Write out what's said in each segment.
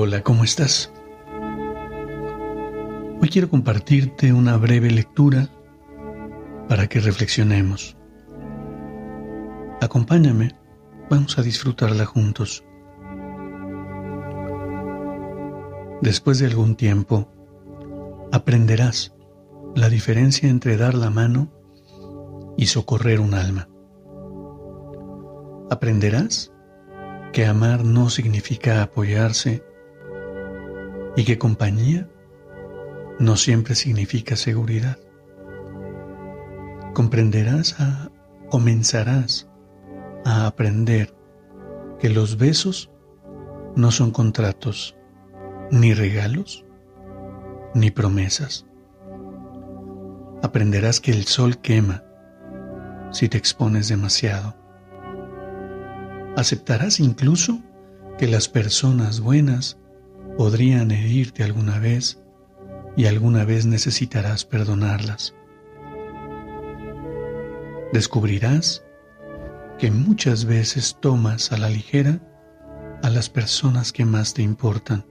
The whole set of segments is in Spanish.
Hola, ¿cómo estás? Hoy quiero compartirte una breve lectura para que reflexionemos. Acompáñame, vamos a disfrutarla juntos. Después de algún tiempo, aprenderás la diferencia entre dar la mano y socorrer un alma. Aprenderás que amar no significa apoyarse y que compañía no siempre significa seguridad. Comprenderás a, comenzarás a aprender que los besos no son contratos, ni regalos, ni promesas. Aprenderás que el sol quema si te expones demasiado. Aceptarás incluso que las personas buenas podrían herirte alguna vez y alguna vez necesitarás perdonarlas. Descubrirás que muchas veces tomas a la ligera a las personas que más te importan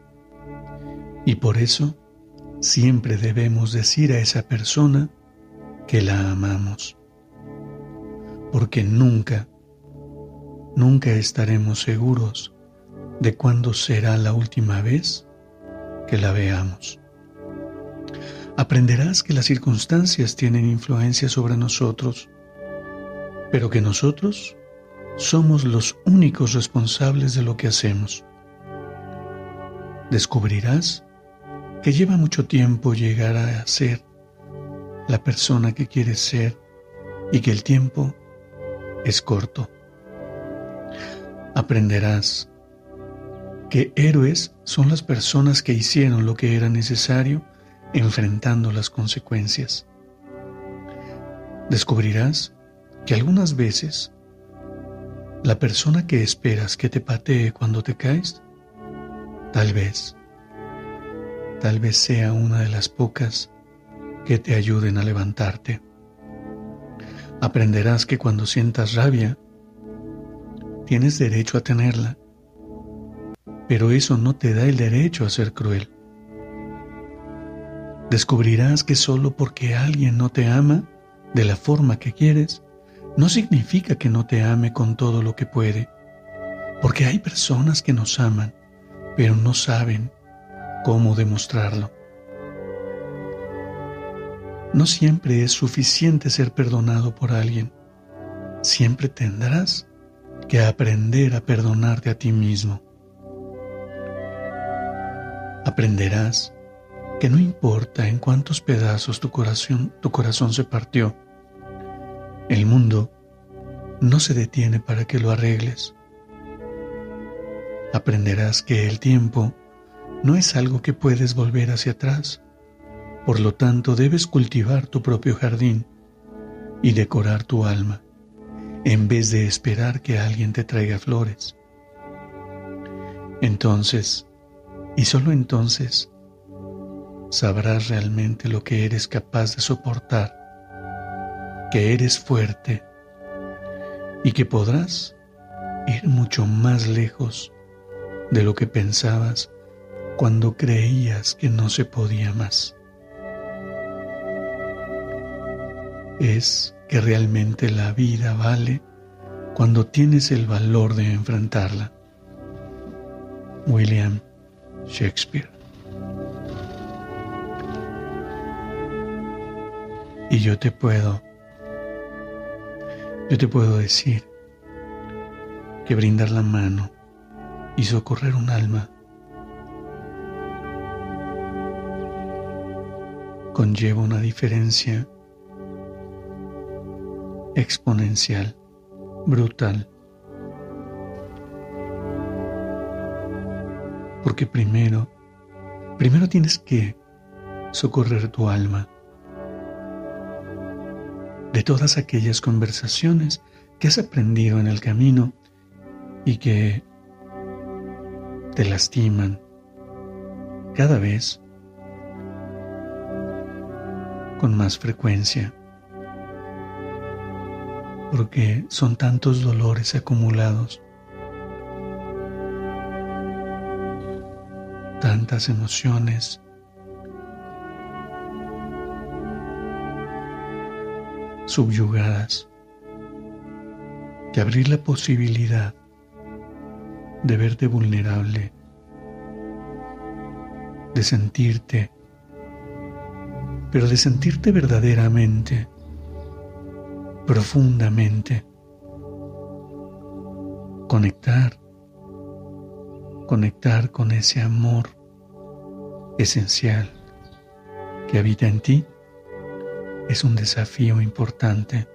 y por eso siempre debemos decir a esa persona que la amamos, porque nunca, nunca estaremos seguros de cuándo será la última vez que la veamos. Aprenderás que las circunstancias tienen influencia sobre nosotros, pero que nosotros somos los únicos responsables de lo que hacemos. Descubrirás que lleva mucho tiempo llegar a ser la persona que quieres ser y que el tiempo es corto. Aprenderás que héroes son las personas que hicieron lo que era necesario enfrentando las consecuencias. Descubrirás que algunas veces la persona que esperas que te patee cuando te caes, tal vez, tal vez sea una de las pocas que te ayuden a levantarte. Aprenderás que cuando sientas rabia, tienes derecho a tenerla pero eso no te da el derecho a ser cruel. Descubrirás que solo porque alguien no te ama de la forma que quieres, no significa que no te ame con todo lo que puede, porque hay personas que nos aman, pero no saben cómo demostrarlo. No siempre es suficiente ser perdonado por alguien, siempre tendrás que aprender a perdonarte a ti mismo aprenderás que no importa en cuántos pedazos tu corazón, tu corazón se partió, el mundo no se detiene para que lo arregles. Aprenderás que el tiempo no es algo que puedes volver hacia atrás, por lo tanto debes cultivar tu propio jardín y decorar tu alma, en vez de esperar que alguien te traiga flores. Entonces, y solo entonces sabrás realmente lo que eres capaz de soportar, que eres fuerte y que podrás ir mucho más lejos de lo que pensabas cuando creías que no se podía más. Es que realmente la vida vale cuando tienes el valor de enfrentarla. William Shakespeare. Y yo te puedo, yo te puedo decir que brindar la mano y socorrer un alma conlleva una diferencia exponencial, brutal. Porque primero, primero tienes que socorrer tu alma de todas aquellas conversaciones que has aprendido en el camino y que te lastiman cada vez con más frecuencia, porque son tantos dolores acumulados, tantas emociones, subyugadas, que abrir la posibilidad de verte vulnerable, de sentirte. Pero de sentirte verdaderamente, profundamente, conectar, conectar con ese amor esencial que habita en ti, es un desafío importante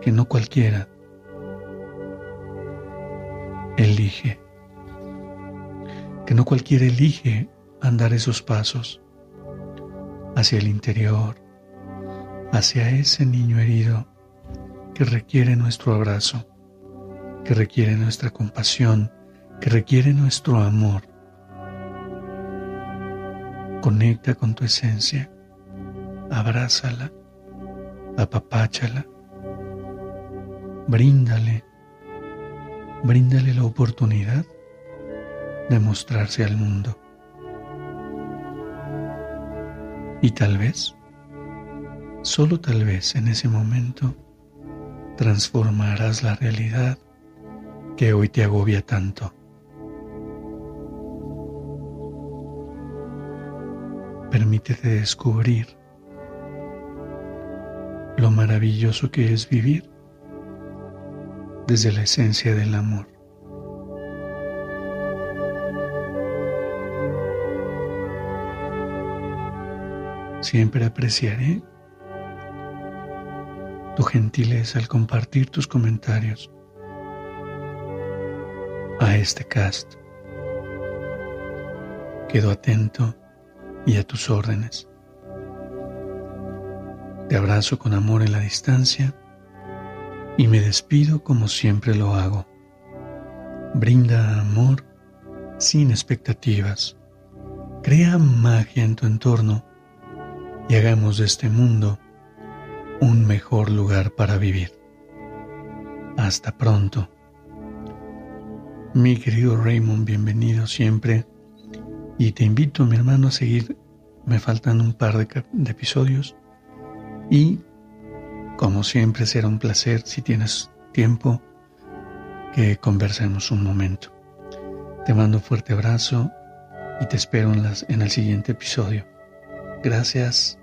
que no cualquiera elige, que no cualquiera elige andar esos pasos hacia el interior, hacia ese niño herido que requiere nuestro abrazo, que requiere nuestra compasión, que requiere nuestro amor. Conecta con tu esencia, abrázala, apapáchala, bríndale, bríndale la oportunidad de mostrarse al mundo. Y tal vez, solo tal vez en ese momento, transformarás la realidad que hoy te agobia tanto. Permítete descubrir lo maravilloso que es vivir desde la esencia del amor. Siempre apreciaré tu gentileza al compartir tus comentarios a este cast. Quedo atento y a tus órdenes. Te abrazo con amor en la distancia y me despido como siempre lo hago. Brinda amor sin expectativas. Crea magia en tu entorno y hagamos de este mundo un mejor lugar para vivir. Hasta pronto. Mi querido Raymond, bienvenido siempre y te invito, mi hermano, a seguir. Me faltan un par de, de episodios y, como siempre, será un placer si tienes tiempo que conversemos un momento. Te mando un fuerte abrazo y te espero en, las, en el siguiente episodio. Gracias.